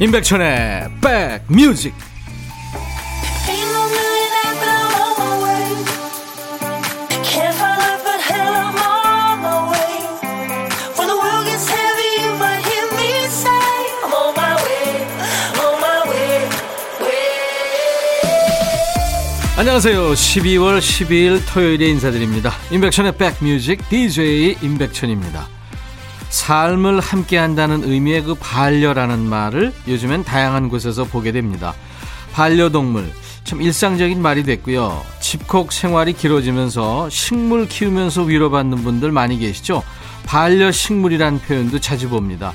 임백천의 백뮤직. 안녕하세요. 12월 12일 토요일에 인사드립니다. 임백천의 백뮤직 DJ 임백천입니다 삶을 함께 한다는 의미의 그 반려라는 말을 요즘엔 다양한 곳에서 보게 됩니다. 반려동물. 참 일상적인 말이 됐고요. 집콕 생활이 길어지면서 식물 키우면서 위로받는 분들 많이 계시죠? 반려식물이란 표현도 자주 봅니다.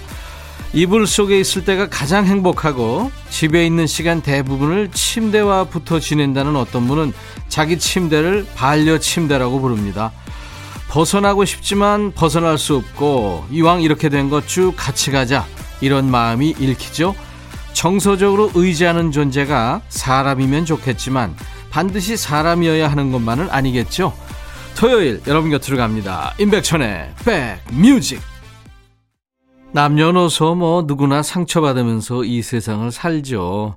이불 속에 있을 때가 가장 행복하고 집에 있는 시간 대부분을 침대와 붙어 지낸다는 어떤 분은 자기 침대를 반려 침대라고 부릅니다. 벗어나고 싶지만 벗어날 수 없고 이왕 이렇게 된 것 쭉 같이 가자 이런 마음이 읽히죠. 정서적으로 의지하는 존재가 사람이면 좋겠지만 반드시 사람이어야 하는 것만은 아니겠죠. 토요일 여러분 곁으로 갑니다. 임백천의 백뮤직 남녀노소 뭐 누구나 상처받으면서 이 세상을 살죠.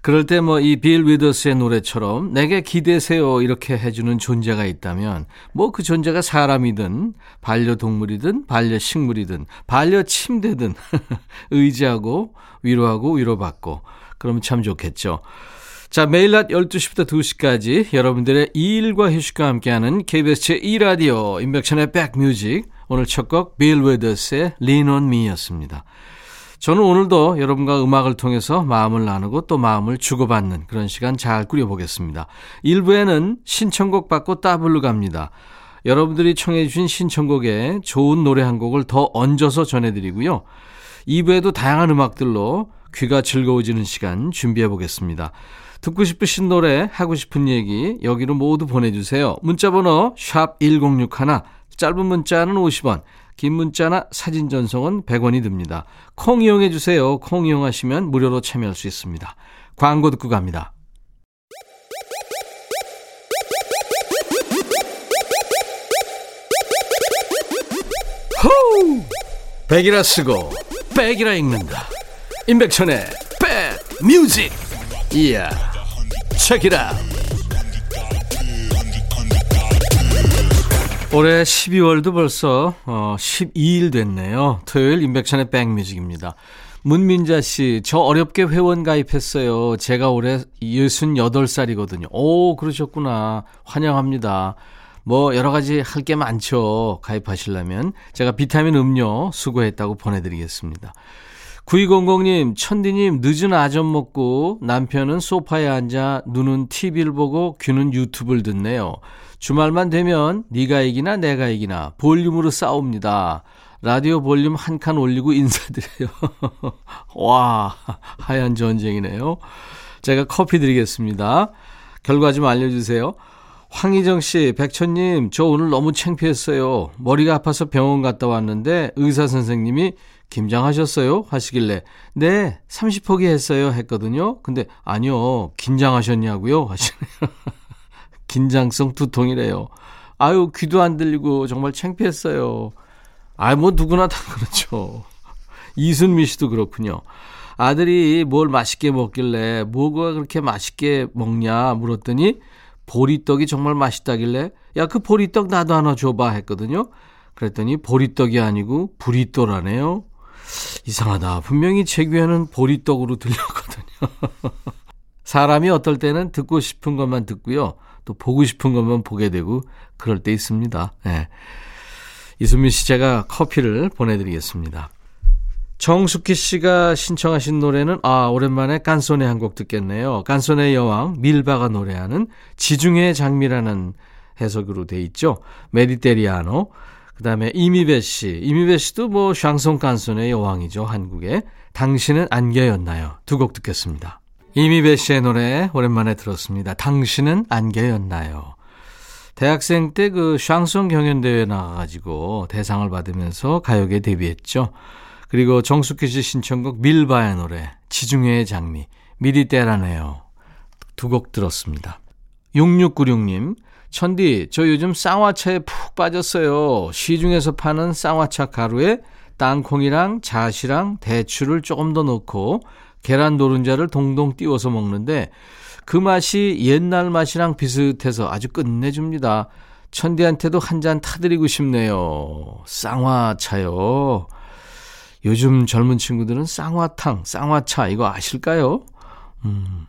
그럴 때 뭐 이 빌 위더스의 노래처럼 내게 기대세요 이렇게 해주는 존재가 있다면 뭐 그 존재가 사람이든 반려동물이든 반려식물이든 반려침대든 의지하고 위로하고 위로받고 그러면 참 좋겠죠. 자, 매일 낮 12시부터 2시까지 여러분들의 일과 휴식과 함께하는 KBS 제2라디오 임백천의 백뮤직 오늘 첫 곡 빌 위더스의 Lean on Me였습니다. 저는 오늘도 여러분과 음악을 통해서 마음을 나누고 또 마음을 주고받는 그런 시간 잘 꾸려보겠습니다. 1부에는 신청곡 받고 따블로 갑니다. 여러분들이 청해 주신 신청곡에 좋은 노래 한 곡을 더 얹어서 전해드리고요. 2부에도 다양한 음악들로 귀가 즐거워지는 시간 준비해 보겠습니다. 듣고 싶으신 노래, 하고 싶은 얘기 여기로 모두 보내주세요. 문자번호 샵 1061, 짧은 문자는 50원, 긴 문자나 사진 전송은 100원이 듭니다. 콩 이용해 주세요. 콩 이용하시면 무료로 참여할 수 있습니다. 광고 듣고 갑니다. 호우! 백이라 쓰고 백이라 읽는다. 임백천의 백 뮤직. 이야. 체키라. 올해 12월도 벌써 어 12일 됐네요. 토요일 인백션의 백뮤직입니다. 문민자 씨, 저 어렵게 회원 가입했어요. 제가 올해 68살이거든요. 오, 그러셨구나. 환영합니다. 뭐 여러 가지 할 게 많죠. 가입하시려면 제가 비타민 음료 수고했다고 보내드리겠습니다. 9200님, 천디님, 늦은 아점 먹고 남편은 소파에 앉아 눈은 TV를 보고 귀는 유튜브를 듣네요. 주말만 되면 네가 이기나 내가 이기나 볼륨으로 싸웁니다. 라디오 볼륨 한 칸 올리고 인사드려요. 와, 하얀 전쟁이네요. 제가 커피 드리겠습니다. 결과 좀 알려주세요. 황희정 씨, 백천님, 저 오늘 너무 창피했어요. 머리가 아파서 병원 갔다 왔는데 의사 선생님이 김장하셨어요? 하시길래 네, 30포기 했어요 했거든요. 근데 아니요, 긴장하셨냐고요? 하시네요. 긴장성 두통이래요. 아유, 귀도 안 들리고 정말 창피했어요. 아, 뭐 누구나 다 그렇죠. 이순미 씨도 그렇군요. 아들이 뭘 맛있게 먹길래 뭐가 그렇게 맛있게 먹냐 물었더니 보리떡이 정말 맛있다길래 야, 그 보리떡 나도 하나 줘봐 했거든요. 그랬더니 보리떡이 아니고 부리또라네요. 이상하다. 분명히 제 귀에는 보리떡으로 들렸거든요. 사람이 어떨 때는 듣고 싶은 것만 듣고요. 또 보고 싶은 것만 보게 되고 그럴 때 있습니다. 네. 이수민 씨 제가 커피를 보내드리겠습니다. 정숙희 씨가 신청하신 노래는 아 오랜만에 깐소네 한 곡 듣겠네요. 깐소네 여왕 밀바가 노래하는 지중해 장미라는 해석으로 돼 있죠. 메디테리아노. 그다음에 이미배 씨. 이미배 씨도 뭐 샹송 깐소네 여왕이죠. 한국에. 당신은 안개였나요? 두 곡 듣겠습니다. 이미배 씨의 노래 오랜만에 들었습니다. 당신은 안개였나요? 대학생 때 그 샹송 경연대회 나가가지고 대상을 받으면서 가요계 데뷔했죠. 그리고 정숙희 씨 신청곡 밀바의 노래 지중해의 장미 미리 때라네요. 두 곡 들었습니다. 6696님 천디 저 요즘 쌍화차에 푹 빠졌어요. 시중에서 파는 쌍화차 가루에 땅콩이랑 자시랑 대추를 조금 더 넣고 계란 노른자를 동동 띄워서 먹는데 그 맛이 옛날 맛이랑 비슷해서 아주 끝내줍니다. 천디한테도 한 잔 타드리고 싶네요. 쌍화차요. 요즘 젊은 친구들은 쌍화탕, 쌍화차 이거 아실까요? 음.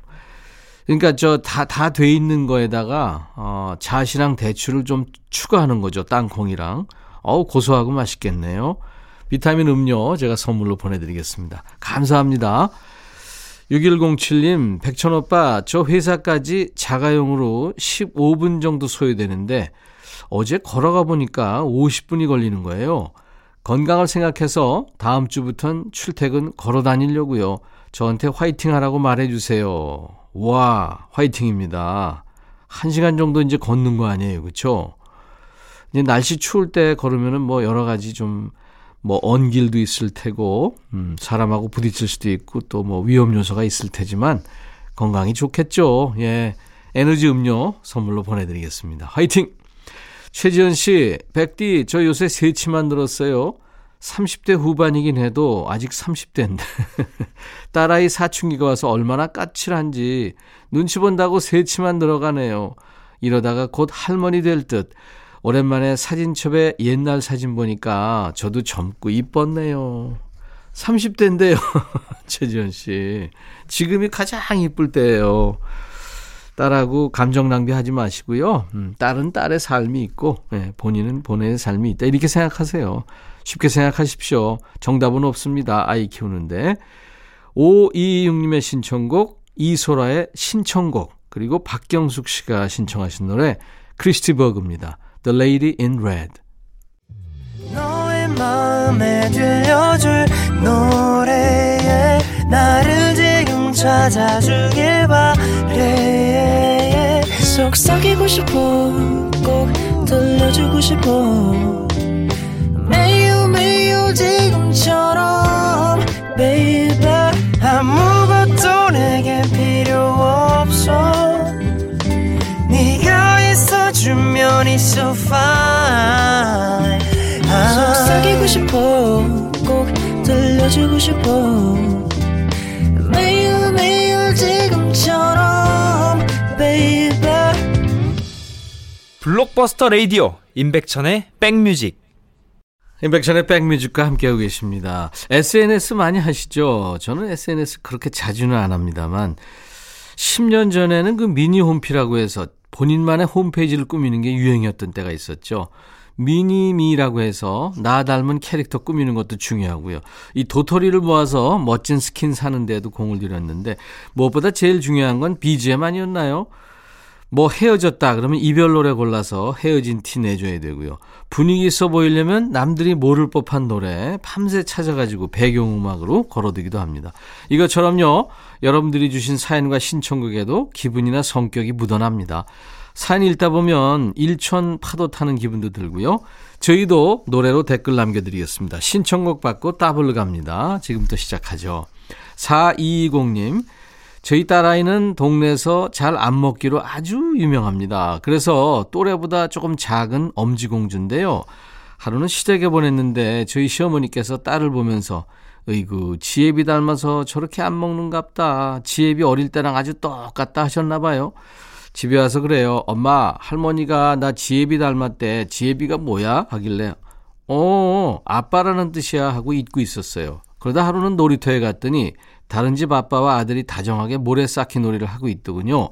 그러니까 저 다 다 돼 있는 거에다가 어 잣이랑 대추를 좀 추가하는 거죠. 땅콩이랑. 어우 고소하고 맛있겠네요. 비타민 음료 제가 선물로 보내 드리겠습니다. 감사합니다. 6107님, 백천오빠, 저 회사까지 자가용으로 15분 정도 소요되는데, 어제 걸어가 보니까 50분이 걸리는 거예요. 건강을 생각해서 다음 주부턴 출퇴근 걸어 다니려고요. 저한테 화이팅 하라고 말해주세요. 와, 화이팅입니다. 한 시간 정도 이제 걷는 거 아니에요. 그쵸? 이제 날씨 추울 때 걸으면은 뭐 여러 가지 좀, 뭐, 언 길도 있을 테고, 음, 사람하고 부딪힐 수도 있고, 또 뭐 위험 요소가 있을 테지만, 건강이 좋겠죠. 예. 에너지 음료 선물로 보내드리겠습니다. 화이팅! 최지연 씨, 백디, 저 요새 새치 만 들었어요. 30대 후반이긴 해도 아직 30대인데. 딸아이 사춘기가 와서 얼마나 까칠한지 눈치 본다고 새치만 들어가네요. 이러다가 곧 할머니 될 듯. 오랜만에 사진첩에 옛날 사진 보니까 저도 젊고 이뻤네요. 30대인데요. 최지연 씨. 지금이 가장 이쁠 때예요. 딸하고 감정 낭비하지 마시고요. 음, 딸은 딸의 삶이 있고 예, 본인은 본인의 삶이 있다. 이렇게 생각하세요. 쉽게 생각하십시오. 정답은 없습니다. 아이 키우는데. 526님의 신청곡, 이소라의 신청곡, 그리고 박경숙 씨가 신청하신 노래, 크리스티 버그입니다. The Lady in Red. 너의 마음에 들려줄 노래에 나를 지금 찾아주길 바래 속삭이고 싶어 꼭 들려주고 싶어 있어주면 있어 fine. 속삭이고 싶어. 꼭 들려주고 싶어. 매일 매일 지금처럼 baby. 블록버스터 레이디오 임백천의 백뮤직. 임백천의 백뮤직과 함께하고 계십니다. SNS 많이 하시죠? 저는 SNS 그렇게 자주는 안 합니다만 10년 전에는 그 미니 홈피라고 해서 본인만의 홈페이지를 꾸미는 게 유행이었던 때가 있었죠. 미니미라고 해서 나 닮은 캐릭터 꾸미는 것도 중요하고요. 이 도토리를 모아서 멋진 스킨 사는 데도 공을 들였는데 무엇보다 제일 중요한 건 BGM 아니었나요? 뭐 헤어졌다 그러면 이별 노래 골라서 헤어진 티 내줘야 되고요. 분위기 있어 보이려면 남들이 모를 법한 노래 밤새 찾아가지고 배경음악으로 걸어두기도 합니다. 이것처럼요. 여러분들이 주신 사연과 신청곡에도 기분이나 성격이 묻어납니다. 사연 읽다 보면 일천 파도 타는 기분도 들고요. 저희도 노래로 댓글 남겨드리겠습니다. 신청곡 받고 따블로 갑니다. 지금부터 시작하죠. 4220님. 저희 딸아이는 동네에서 잘 안 먹기로 아주 유명합니다. 그래서 또래보다 조금 작은 엄지공주인데요. 하루는 시댁에 보냈는데 저희 시어머니께서 딸을 보면서 으이구 지혜비 닮아서 저렇게 안 먹는갑다. 지혜비 어릴 때랑 아주 똑같다 하셨나 봐요. 집에 와서 그래요. 엄마, 할머니가 나 지혜비 닮았대. 지혜비가 뭐야? 하길래, 어, 아빠라는 뜻이야 하고 잊고 있었어요. 그러다 하루는 놀이터에 갔더니 다른 집 아빠와 아들이 다정하게 모래 쌓기 놀이를 하고 있더군요.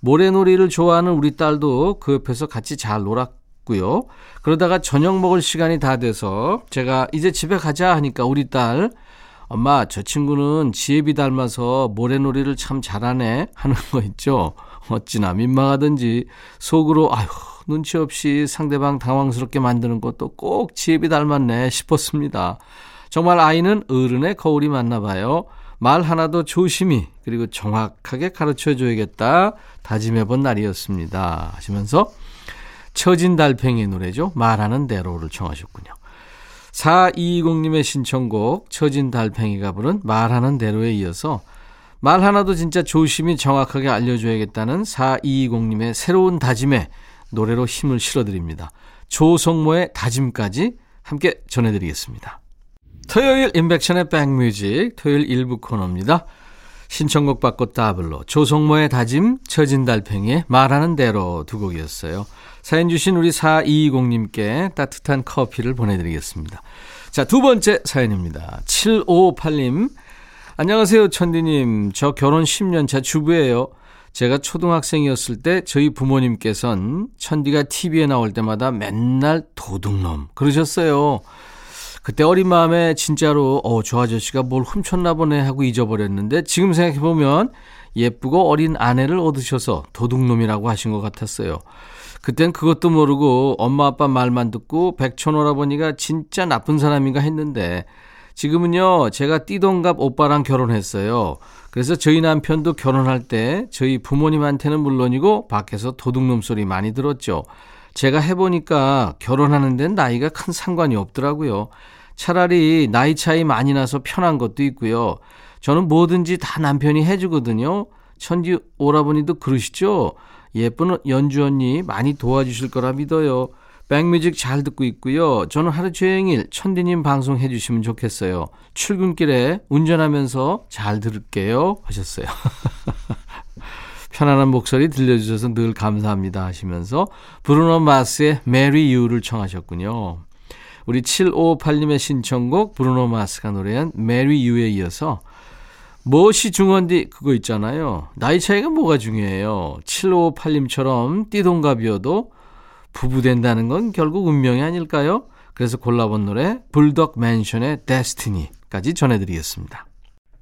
모래놀이를 좋아하는 우리 딸도 그 옆에서 같이 잘 놀았고요. 그러다가 저녁 먹을 시간이 다 돼서 제가 이제 집에 가자 하니까 우리 딸 엄마 저 친구는 지혜비 닮아서 모래놀이를 참 잘하네 하는 거 있죠. 어찌나 민망하든지 속으로 아휴 눈치 없이 상대방 당황스럽게 만드는 것도 꼭 지혜비 닮았네 싶었습니다. 정말 아이는 어른의 거울이 맞나 봐요. 말 하나도 조심히 그리고 정확하게 가르쳐 줘야겠다 다짐해 본 날이었습니다. 하시면서 처진 달팽이 노래죠. 말하는 대로를 청하셨군요. 4220님의 신청곡 처진 달팽이가 부른 말하는 대로에 이어서 말 하나도 진짜 조심히 정확하게 알려줘야겠다는 4220님의 새로운 다짐에 노래로 힘을 실어드립니다. 조성모의 다짐까지 함께 전해드리겠습니다. 토요일 인백션의 백뮤직 토요일 일부 코너입니다. 신청곡 받고 따블로 조성모의 다짐, 처진 달팽이의 말하는 대로 두 곡이었어요. 사연 주신 우리 4220님께 따뜻한 커피를 보내드리겠습니다. 자, 두 번째 사연입니다. 7558님. 안녕하세요, 천디님. 저 결혼 10년 차 주부예요. 제가 초등학생이었을 때 저희 부모님께선 천디가 TV에 나올 때마다 맨날 도둑놈 그러셨어요. 그때 어린 마음에 진짜로 어, 저 아저씨가 뭘 훔쳤나 보네 하고 잊어버렸는데 지금 생각해보면 예쁘고 어린 아내를 얻으셔서 도둑놈이라고 하신 것 같았어요. 그땐 그것도 모르고 엄마 아빠 말만 듣고 백촌오라버니가 진짜 나쁜 사람인가 했는데 지금은요 제가 띠동갑 오빠랑 결혼했어요. 그래서 저희 남편도 결혼할 때 저희 부모님한테는 물론이고 밖에서 도둑놈 소리 많이 들었죠. 제가 해보니까 결혼하는 데는 나이가 큰 상관이 없더라고요. 차라리 나이 차이 많이 나서 편한 것도 있고요. 저는 뭐든지 다 남편이 해주거든요. 천지 오라버니도 그러시죠? 예쁜 연주 언니 많이 도와주실 거라 믿어요. 백뮤직 잘 듣고 있고요. 저는 하루 종일 천디님 방송 해주시면 좋겠어요. 출근길에 운전하면서 잘 들을게요. 하셨어요. 편안한 목소리 들려주셔서 늘 감사합니다 하시면서 브루노 마스의 Marry You를 청하셨군요. 우리 7558님의 신청곡 브루노 마스가 노래한 Marry You에 이어서 무엇이 중요한디 그거 있잖아요. 나이 차이가 뭐가 중요해요. 7558님처럼 띠동갑이어도 부부 된다는 건 결국 운명이 아닐까요? 그래서 골라본 노래 불덕 맨션의 데스티니까지 전해드리겠습니다.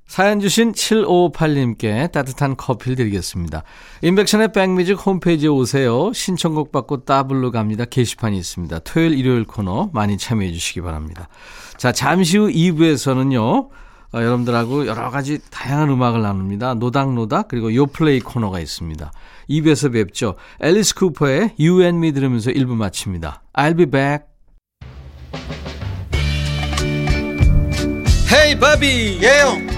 사연 주신 7558님께 따뜻한 커피를 드리겠습니다. 인백션의 백뮤직 홈페이지에 오세요. 신청곡 받고 따블로 갑니다. 게시판이 있습니다. 토요일, 일요일 코너 많이 참여해 주시기 바랍니다. 자, 잠시 후 2부에서는요. 어, 여러분들하고 여러 가지 다양한 음악을 나눕니다. 노닥노닥 그리고 요플레이 코너가 있습니다. 2부에서 뵙죠. 앨리스 쿠퍼의 You and Me 들으면서 1부 마칩니다. I'll be back. 헤이 바비 예영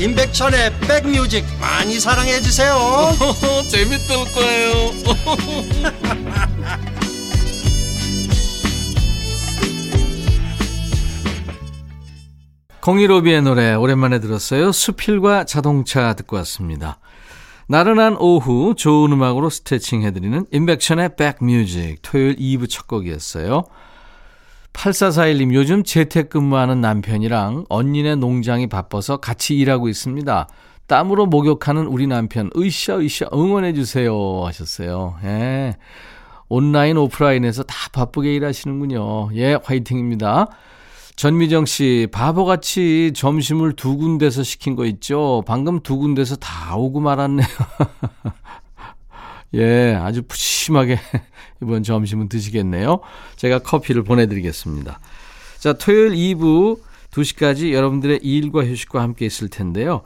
임백천의 백뮤직 많이 사랑해 주세요 재밌을 거예요 공일오비의 노래 오랜만에 들었어요. 수필과 자동차 듣고 왔습니다. 나른한 오후 좋은 음악으로 스트레칭 해드리는 인백션의 백뮤직 토요일 2부 첫 곡이었어요. 8441님 요즘 재택근무하는 남편이랑 언니네 농장이 바빠서 같이 일하고 있습니다. 땀으로 목욕하는 우리 남편 으쌰 으쌰 응원해 주세요 하셨어요. 예. 온라인 오프라인에서 다 바쁘게 일하시는군요. 예, 화이팅입니다. 전미정 씨, 바보같이 점심을 두 군데서 시킨 거 있죠? 방금 두 군데서 다 오고 말았네요. 예, 아주 푸 짐하게 이번 점심은 드시겠네요. 제가 커피를 보내드리겠습니다. 자, 토요일 2부 2시까지 여러분들의 일과 휴식과 함께 있을 텐데요.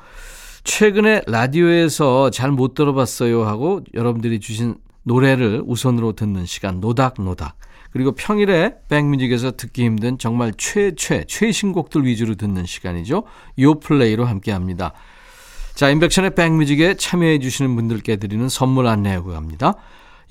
최근에 라디오에서 잘 못 들어봤어요 하고 여러분들이 주신 노래를 우선으로 듣는 시간, 노닥노닥. 그리고 평일에 백뮤직에서 듣기 힘든 정말 최최 최신곡들 위주로 듣는 시간이죠. 요 플레이로 함께 합니다. 자, 인백션의 백뮤직에 참여해 주시는 분들께 드리는 선물 안내하고 갑니다.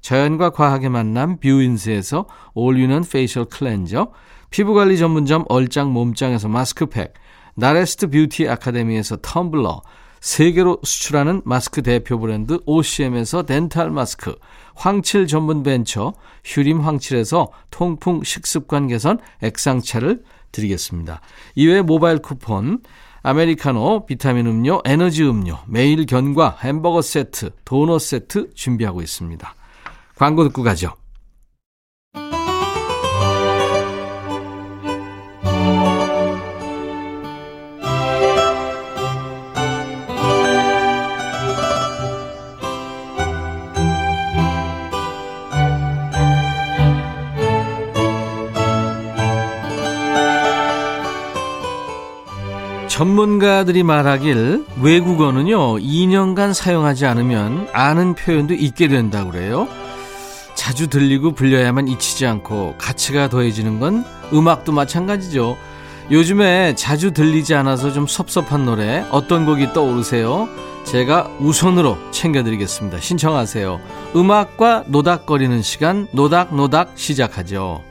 자연과 과학의 만남 뷰인스에서 올리는 페이셜 클렌저, 피부관리 전문점 얼짱 몸짱에서 마스크팩, 나레스트 뷰티 아카데미에서 텀블러, 세계로 수출하는 마스크 대표 브랜드 OCM에서 덴탈 마스크, 황칠 전문 벤처 휴림 황칠에서 통풍 식습관 개선 액상차를 드리겠습니다. 이외에 모바일 쿠폰, 아메리카노, 비타민 음료, 에너지 음료, 매일 견과, 햄버거 세트, 도넛 세트 준비하고 있습니다. 광고 듣고 가죠. 전문가들이 말하길 외국어는요, 2년간 사용하지 않으면 아는 표현도 잊게 된다고 그래요. 자주 들리고 불려야만 잊히지 않고 가치가 더해지는 건 음악도 마찬가지죠. 요즘에 자주 들리지 않아서 좀 섭섭한 노래 어떤 곡이 떠오르세요? 제가 우선으로 챙겨드리겠습니다. 신청하세요. 음악과 노닥거리는 시간 노닥노닥 시작하죠.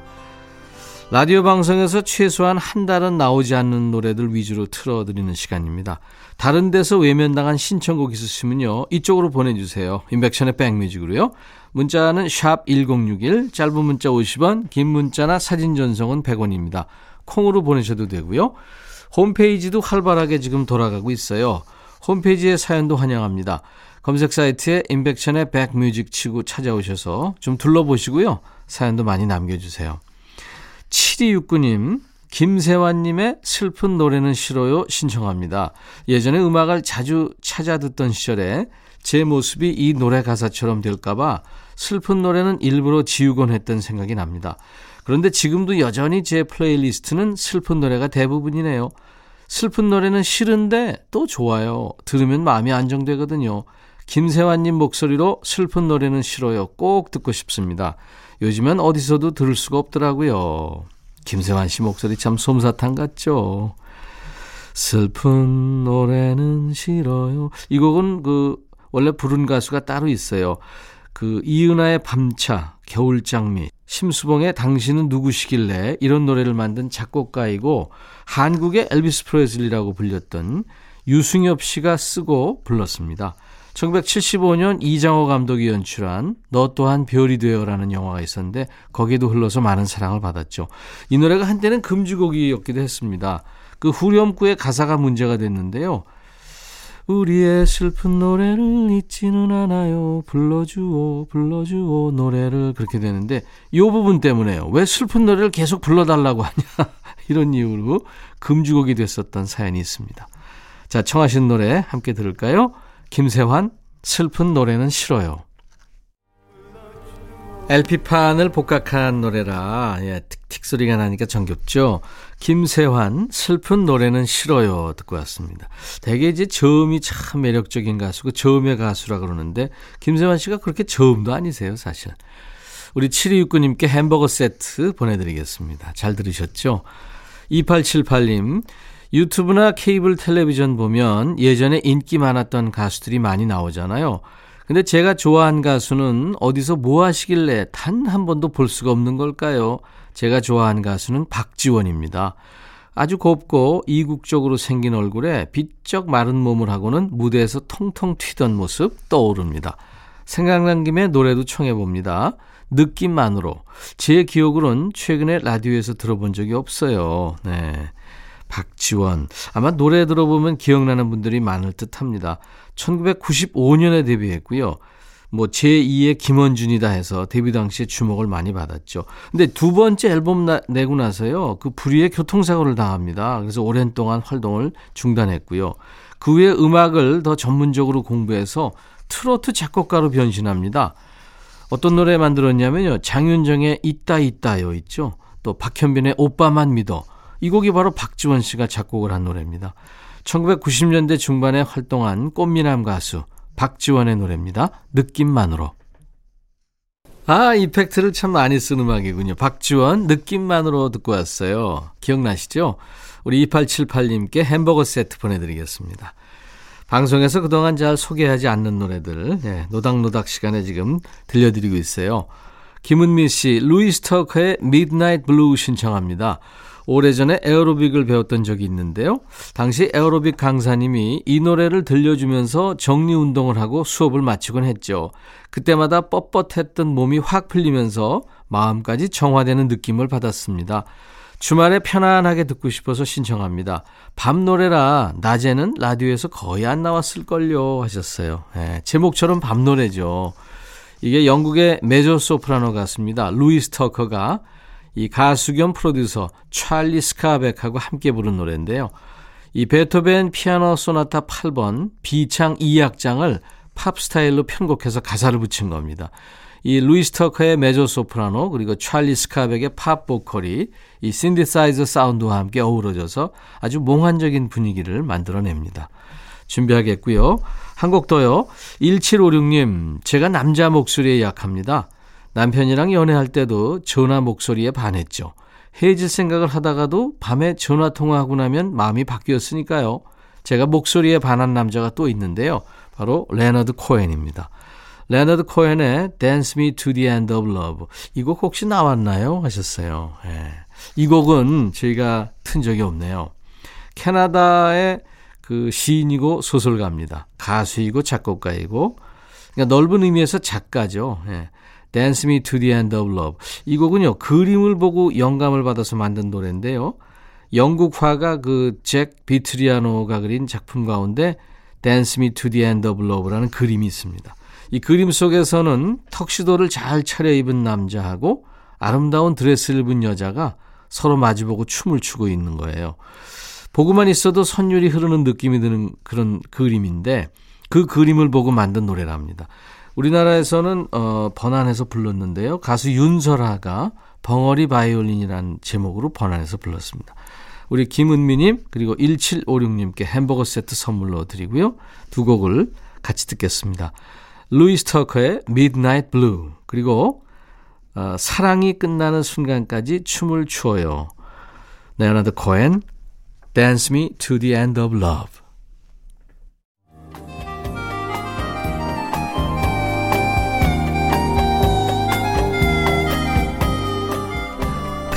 라디오 방송에서 최소한 한 달은 나오지 않는 노래들 위주로 틀어드리는 시간입니다. 다른 데서 외면당한 신청곡 있으시면요. 이쪽으로 보내주세요. 인백션의 백뮤직으로요. 문자는 샵 1061, 짧은 문자 50원, 긴 문자나 사진 전송은 100원입니다. 콩으로 보내셔도 되고요. 홈페이지도 활발하게 지금 돌아가고 있어요. 홈페이지에 사연도 환영합니다. 검색 사이트에 인백션의 백뮤직 치고 찾아오셔서 좀 둘러보시고요. 사연도 많이 남겨주세요. 7269님, 김세환님의 슬픈 노래는 싫어요 신청합니다. 예전에 음악을 자주 찾아 듣던 시절에 제 모습이 이 노래 가사처럼 될까봐 슬픈 노래는 일부러 지우곤 했던 생각이 납니다. 그런데 지금도 여전히 제 플레이리스트는 슬픈 노래가 대부분이네요. 슬픈 노래는 싫은데 또 좋아요. 들으면 마음이 안정되거든요. 김세환님 목소리로 슬픈 노래는 싫어요. 꼭 듣고 싶습니다. 요즘엔 어디서도 들을 수가 없더라고요. 김세환 씨 목소리 참 솜사탕 같죠? 슬픈 노래는 싫어요. 이 곡은 그, 원래 부른 가수가 따로 있어요. 그, 이은하의 밤차, 겨울장미, 심수봉의 당신은 누구시길래 이런 노래를 만든 작곡가이고, 한국의 엘비스 프레슬리라고 불렸던 유승엽 씨가 쓰고 불렀습니다. 1975년 이장호 감독이 연출한 너 또한 별이 되어라는 영화가 있었는데 거기에도 흘러서 많은 사랑을 받았죠. 이 노래가 한때는 금주곡이었기도 했습니다. 그 후렴구의 가사가 문제가 됐는데요. 우리의 슬픈 노래를 잊지는 않아요. 불러주오, 불러주오, 노래를. 그렇게 되는데, 이 부분 때문에요. 왜 슬픈 노래를 계속 불러달라고 하냐. 이런 이유로 금주곡이 됐었던 사연이 있습니다. 자, 청하신 노래 함께 들을까요? 김세환 슬픈 노래는 싫어요. LP판을 복각한 노래라 예, 틱틱 소리가 나니까 정겹죠. 김세환 슬픈 노래는 싫어요 듣고 왔습니다. 대개 이제 저음이 참 매력적인 가수고 저음의 가수라 그러는데 김세환 씨가 그렇게 저음도 아니세요 사실. 우리 7269님께 햄버거 세트 보내드리겠습니다. 잘 들으셨죠? 2878님 유튜브나 케이블 텔레비전 보면 예전에 인기 많았던 가수들이 많이 나오잖아요. 근데 제가 좋아한 가수는 어디서 뭐 하시길래 단 한 번도 볼 수가 없는 걸까요? 제가 좋아한 가수는 박지원입니다. 아주 곱고 이국적으로 생긴 얼굴에 비쩍 마른 몸을 하고는 무대에서 통통 튀던 모습 떠오릅니다. 생각난 김에 노래도 청해봅니다. 느낌만으로. 제 기억으로는 최근에 라디오에서 들어본 적이 없어요. 네. 박지원. 아마 노래 들어보면 기억나는 분들이 많을 듯 합니다. 1995년에 데뷔했고요. 뭐 제2의 김원준이다 해서 데뷔 당시에 주목을 많이 받았죠. 근데 두 번째 앨범 나, 내고 나서요. 그 불의의 교통사고를 당합니다. 그래서 오랜 동안 활동을 중단했고요. 그 후에 음악을 더 전문적으로 공부해서 트로트 작곡가로 변신합니다. 어떤 노래 만들었냐면요. 장윤정의 있다 있다요 있죠. 또 박현빈의 오빠만 믿어. 이 곡이 바로 박지원 씨가 작곡을 한 노래입니다. 1990년대 중반에 활동한 꽃미남 가수 박지원의 노래입니다. 느낌만으로. 아, 이펙트를 참 많이 쓴 음악이군요. 박지원, 느낌만으로 듣고 왔어요. 기억나시죠? 우리 2878님께 햄버거 세트 보내드리겠습니다. 방송에서 그동안 잘 소개하지 않는 노래들, 네, 노닥노닥 시간에 지금 들려드리고 있어요. 김은미 씨, 루이스 터커의 Midnight Blue 신청합니다. 오래전에 에어로빅을 배웠던 적이 있는데요. 당시 에어로빅 강사님이 이 노래를 들려주면서 정리 운동을 하고 수업을 마치곤 했죠. 그때마다 뻣뻣했던 몸이 확 풀리면서 마음까지 정화되는 느낌을 받았습니다. 주말에 편안하게 듣고 싶어서 신청합니다. 밤 노래라 낮에는 라디오에서 거의 안 나왔을걸요 하셨어요. 네, 제목처럼 밤 노래죠. 이게 영국의 메조 소프라노 가수입니다. 루이스 터커가 이 가수 겸 프로듀서 찰리 스카백하고 함께 부른 노래인데요. 이 베토벤 피아노 소나타 8번 비창 2악장을 팝 스타일로 편곡해서 가사를 붙인 겁니다. 이 루이스 터커의 메조 소프라노 그리고 찰리 스카백의 팝 보컬이 이 신디사이저 사운드와 함께 어우러져서 아주 몽환적인 분위기를 만들어냅니다. 준비하겠고요. 한 곡 더요. 1756님, 제가 남자 목소리에 약합니다. 남편이랑 연애할 때도 전화 목소리에 반했죠. 헤어질 생각을 하다가도 밤에 전화 통화하고 나면 마음이 바뀌었으니까요. 제가 목소리에 반한 남자가 또 있는데요. 바로 레너드 코엔입니다. 레너드 코엔의 Dance Me to the End of Love. 이 곡 혹시 나왔나요? 하셨어요. 예. 이 곡은 저희가 튼 적이 없네요. 캐나다의 그 시인이고 소설가입니다. 가수이고 작곡가이고 그러니까 넓은 의미에서 작가죠. 예. Dance Me to the End of Love. 이 곡은요. 그림을 보고 영감을 받아서 만든 노래인데요. 영국 화가 그 잭 비트리아노가 그린 작품 가운데 Dance Me to the End of Love라는 그림이 있습니다. 이 그림 속에서는 턱시도를 잘 차려입은 남자하고 아름다운 드레스를 입은 여자가 서로 마주보고 춤을 추고 있는 거예요. 보고만 있어도 선율이 흐르는 느낌이 드는 그런 그림인데 그 그림을 보고 만든 노래랍니다. 우리나라에서는 어, 번안해서 불렀는데요. 가수 윤설아가 벙어리 바이올린이라는 제목으로 번안해서 불렀습니다. 우리 김은미님 그리고 1756님께 햄버거 세트 선물로 드리고요. 두 곡을 같이 듣겠습니다. 루이스 터커의 Midnight Blue 그리고 어, 사랑이 끝나는 순간까지 춤을 추어요. 레오나드 코엔 Dance Me to the End of Love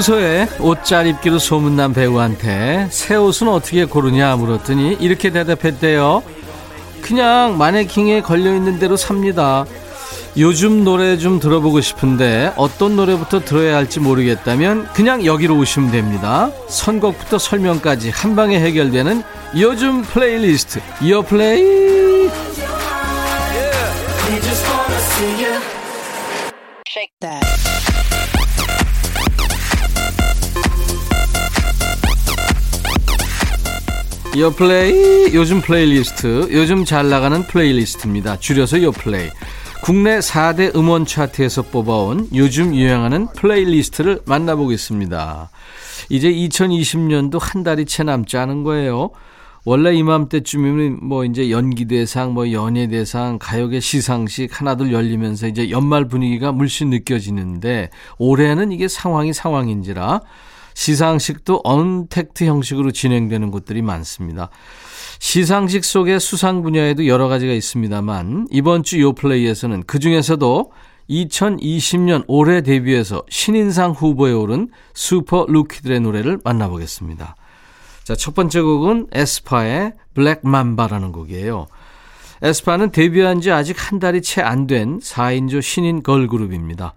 평소에 옷 잘 입기로 소문난 배우한테 새 옷은 어떻게 고르냐 물었더니 이렇게 대답했대요. 그냥 마네킹에 걸려있는 대로 삽니다. 요즘 노래 좀 들어보고 싶은데 어떤 노래부터 들어야 할지 모르겠다면 그냥 여기로 오시면 됩니다. 선곡부터 설명까지 한 방에 해결되는 요즘 플레이리스트 요플레이. 요플레이 요즘 플레이리스트 요즘 잘 나가는 플레이리스트입니다. 줄여서 요플레이 국내 4대 음원 차트에서 뽑아온 요즘 유행하는 플레이리스트를 만나보겠습니다. 이제 2020년도 한 달이 채 남지 않은 거예요. 원래 이맘때쯤이면 뭐 이제 연기대상, 뭐 연예대상, 가요계 시상식 하나둘 열리면서 이제 연말 분위기가 물씬 느껴지는데 올해는 이게 상황이 상황인지라 시상식도 언택트 형식으로 진행되는 곳들이 많습니다. 시상식 속의 수상 분야에도 여러 가지가 있습니다만 이번 주 요플레이에서는 그중에서도 2020년 올해 데뷔해서 신인상 후보에 오른 슈퍼 루키들의 노래를 만나보겠습니다. 자, 첫 번째 곡은 에스파의 Black Mamba라는 곡이에요. 에스파는 데뷔한 지 아직 한 달이 채 안 된 4인조 신인 걸그룹입니다.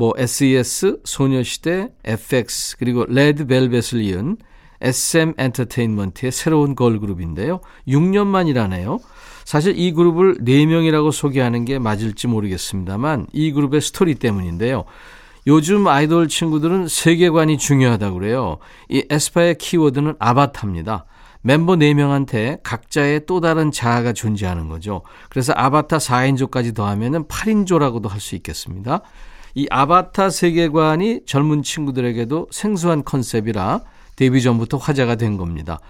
뭐 SES, 소녀시대, FX 그리고 레드벨벳을 이은 SM 엔터테인먼트의 새로운 걸그룹인데요. 6년 만이라네요. 사실 이 그룹을 4명이라고 소개하는 게 맞을지 모르겠습니다만 이 그룹의 스토리 때문인데요. 요즘 아이돌 친구들은 세계관이 중요하다고 그래요. 이 에스파의 키워드는 아바타입니다. 멤버 4명한테 각자의 또 다른 자아가 존재하는 거죠. 그래서 아바타 4인조까지 더하면 8인조라고도 할 수 있겠습니다. 이 아바타 세계관이 젊은 친구들에게도 생소한 컨셉이라 데뷔 전부터 화제가 된 겁니다.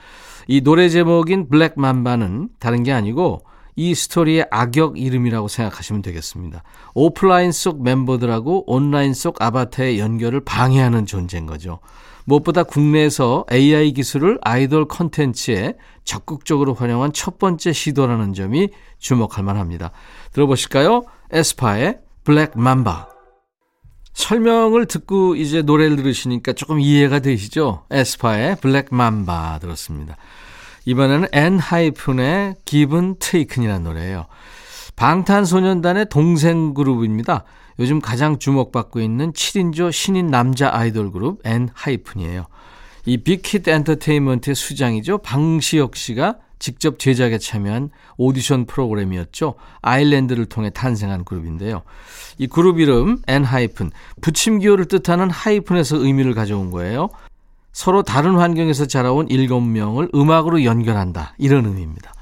이 노래 제목인 Black Mamba는 다른 게 아니고 이 스토리의 악역 이름이라고 생각하시면 되겠습니다. 오프라인 속 멤버들하고 온라인 속 아바타의 연결을 방해하는 존재인 거죠. 무엇보다 국내에서 AI 기술을 아이돌 컨텐츠에 적극적으로 활용한 첫 번째 시도라는 점이 주목할 만합니다. 들어보실까요? 에스파의 Black Mamba. 설명을 듣고 이제 노래를 들으시니까 조금 이해가 되시죠? 에스파의 Black Mamba 들었습니다. 이번에는 엔하이픈의 Given Taken이라는 노래예요. 방탄소년단의 동생 그룹입니다. 요즘 가장 주목받고 있는 7인조 신인 남자 아이돌 그룹 엔하이픈이에요. 이 빅히트 엔터테인먼트의 수장이죠. 방시혁 씨가 직접 제작에 참여한 오디션 프로그램이었죠. 아일랜드를 통해 탄생한 그룹인데요. 이 그룹 이름 엔하이픈, 붙임기호를 뜻하는 하이픈에서 의미를 가져온 거예요. 서로 다른 환경에서 자라온 일곱 명을 음악으로 연결한다. 이런 의미입니다.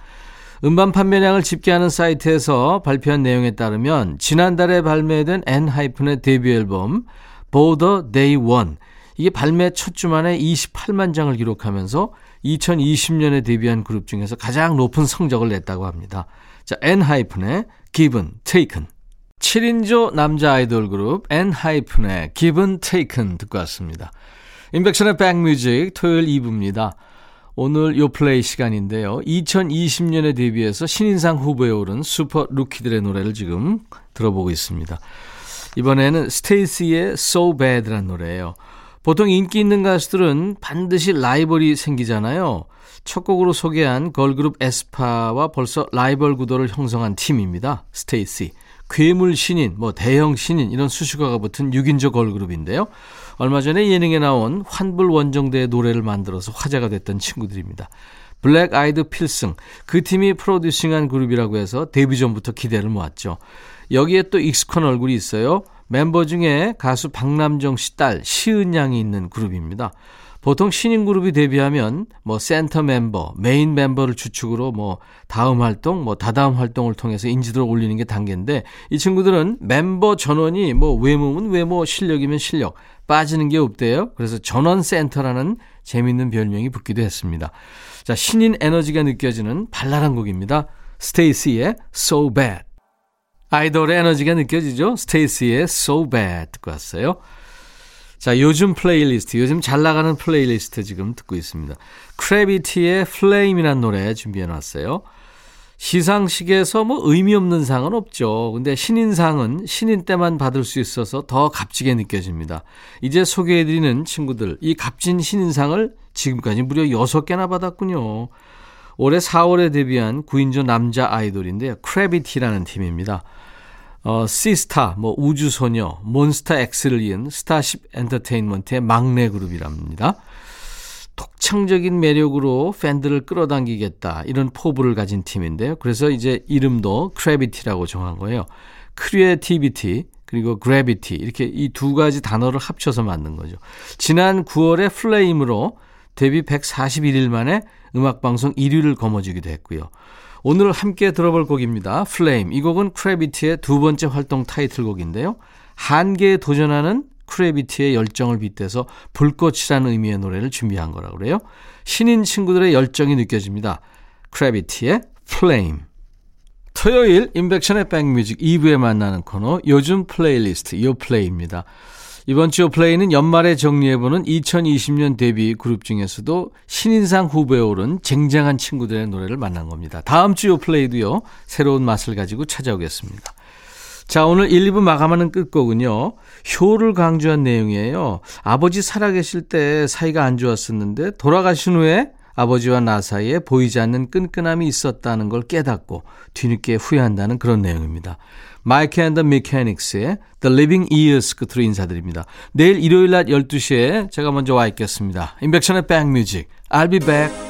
음반 판매량을 집계하는 사이트에서 발표한 내용에 따르면 지난달에 발매된 엔하이픈의 데뷔 앨범 Border Day One 이게 발매 첫 주만에 28만 장을 기록하면서 2020년에 데뷔한 그룹 중에서 가장 높은 성적을 냈다고 합니다. 자, 엔하이픈의 Given Taken 7인조 남자 아이돌 그룹 엔하이픈의 Given Taken 듣고 왔습니다. 인백션의 백뮤직 토요일 2부입니다. 오늘 요플레이 시간인데요. 2020년에 데뷔해서 신인상 후보에 오른 슈퍼 루키들의 노래를 지금 들어보고 있습니다. 이번에는 스테이시의 So Bad라는 노래예요. 보통 인기 있는 가수들은 반드시 라이벌이 생기잖아요. 첫 곡으로 소개한 걸그룹 에스파와 벌써 라이벌 구도를 형성한 팀입니다. 스테이시. 괴물 신인, 뭐 대형 신인 이런 수식어가 붙은 6인조 걸그룹인데요. 얼마 전에 예능에 나온 환불 원정대의 노래를 만들어서 화제가 됐던 친구들입니다. 블랙 아이드 필승 그 팀이 프로듀싱한 그룹이라고 해서 데뷔 전부터 기대를 모았죠. 여기에 또 익숙한 얼굴이 있어요. 멤버 중에 가수 박남정 씨 딸 시은 양이 있는 그룹입니다. 보통 신인 그룹이 데뷔하면 뭐 센터 멤버, 메인 멤버를 주축으로 뭐 다음 활동, 뭐 다다음 활동을 통해서 인지도를 올리는 게 단계인데 이 친구들은 멤버 전원이 뭐 외모면 외모, 실력이면 실력 빠지는 게 없대요. 그래서 전원 센터라는 재밌는 별명이 붙기도 했습니다. 자, 신인 에너지가 느껴지는 발랄한 곡입니다. 스테이시의 So Bad. 아이돌의 에너지가 느껴지죠? 스테이시의 So Bad 듣고 왔어요. 자, 요즘 플레이리스트, 요즘 잘 나가는 플레이리스트 지금 듣고 있습니다. 크래비티의 Flame이라는 노래 준비해 놨어요. 시상식에서 뭐 의미 없는 상은 없죠. 근데 신인상은 신인 때만 받을 수 있어서 더 값지게 느껴집니다. 이제 소개해드리는 친구들, 이 값진 신인상을 지금까지 무려 6개나 받았군요. 올해 4월에 데뷔한 9인조 남자 아이돌인데요. 크래비티라는 팀입니다. 어, 시스타, 뭐 우주소녀, 몬스타 X를 이은 스타쉽 엔터테인먼트의 막내 그룹이랍니다. 독창적인 매력으로 팬들을 끌어당기겠다 이런 포부를 가진 팀인데요. 그래서 이제 이름도 크래비티라고 정한 거예요. Creativity 그리고 Gravity 이렇게 이 두 가지 단어를 합쳐서 만든 거죠. 지난 9월에 Flame으로 데뷔 141일 만에 음악방송 1위를 거머쥐기도 했고요. 오늘 함께 들어볼 곡입니다. Flame. 이 곡은 크래비티의 두 번째 활동 타이틀곡인데요. 한계에 도전하는 크래비티의 열정을 빗대서 불꽃이라는 의미의 노래를 준비한 거라고 그래요. 신인 친구들의 열정이 느껴집니다. 크래비티의 Flame. 토요일 인백션의 백뮤직 2부에 만나는 코너 요즘 플레이리스트 요플레이입니다. 이번 주 플레이는 연말에 정리해보는 2020년 데뷔 그룹 중에서도 신인상 후보에 오른 쟁쟁한 친구들의 노래를 만난 겁니다. 다음 주 요플레이도요, 새로운 맛을 가지고 찾아오겠습니다. 자, 오늘 1, 2부 마감하는 끝곡은요, 효를 강조한 내용이에요. 아버지 살아계실 때 사이가 안 좋았었는데, 돌아가신 후에 아버지와 나 사이에 보이지 않는 끈끈함이 있었다는 걸 깨닫고 뒤늦게 후회한다는 그런 내용입니다. 마이크 앤더 미케닉스의 The Living Years 끝으로 인사드립니다. 내일 일요일 낮 12시에 제가 먼저 와 있겠습니다. 인백션의 백뮤직. I'll be back.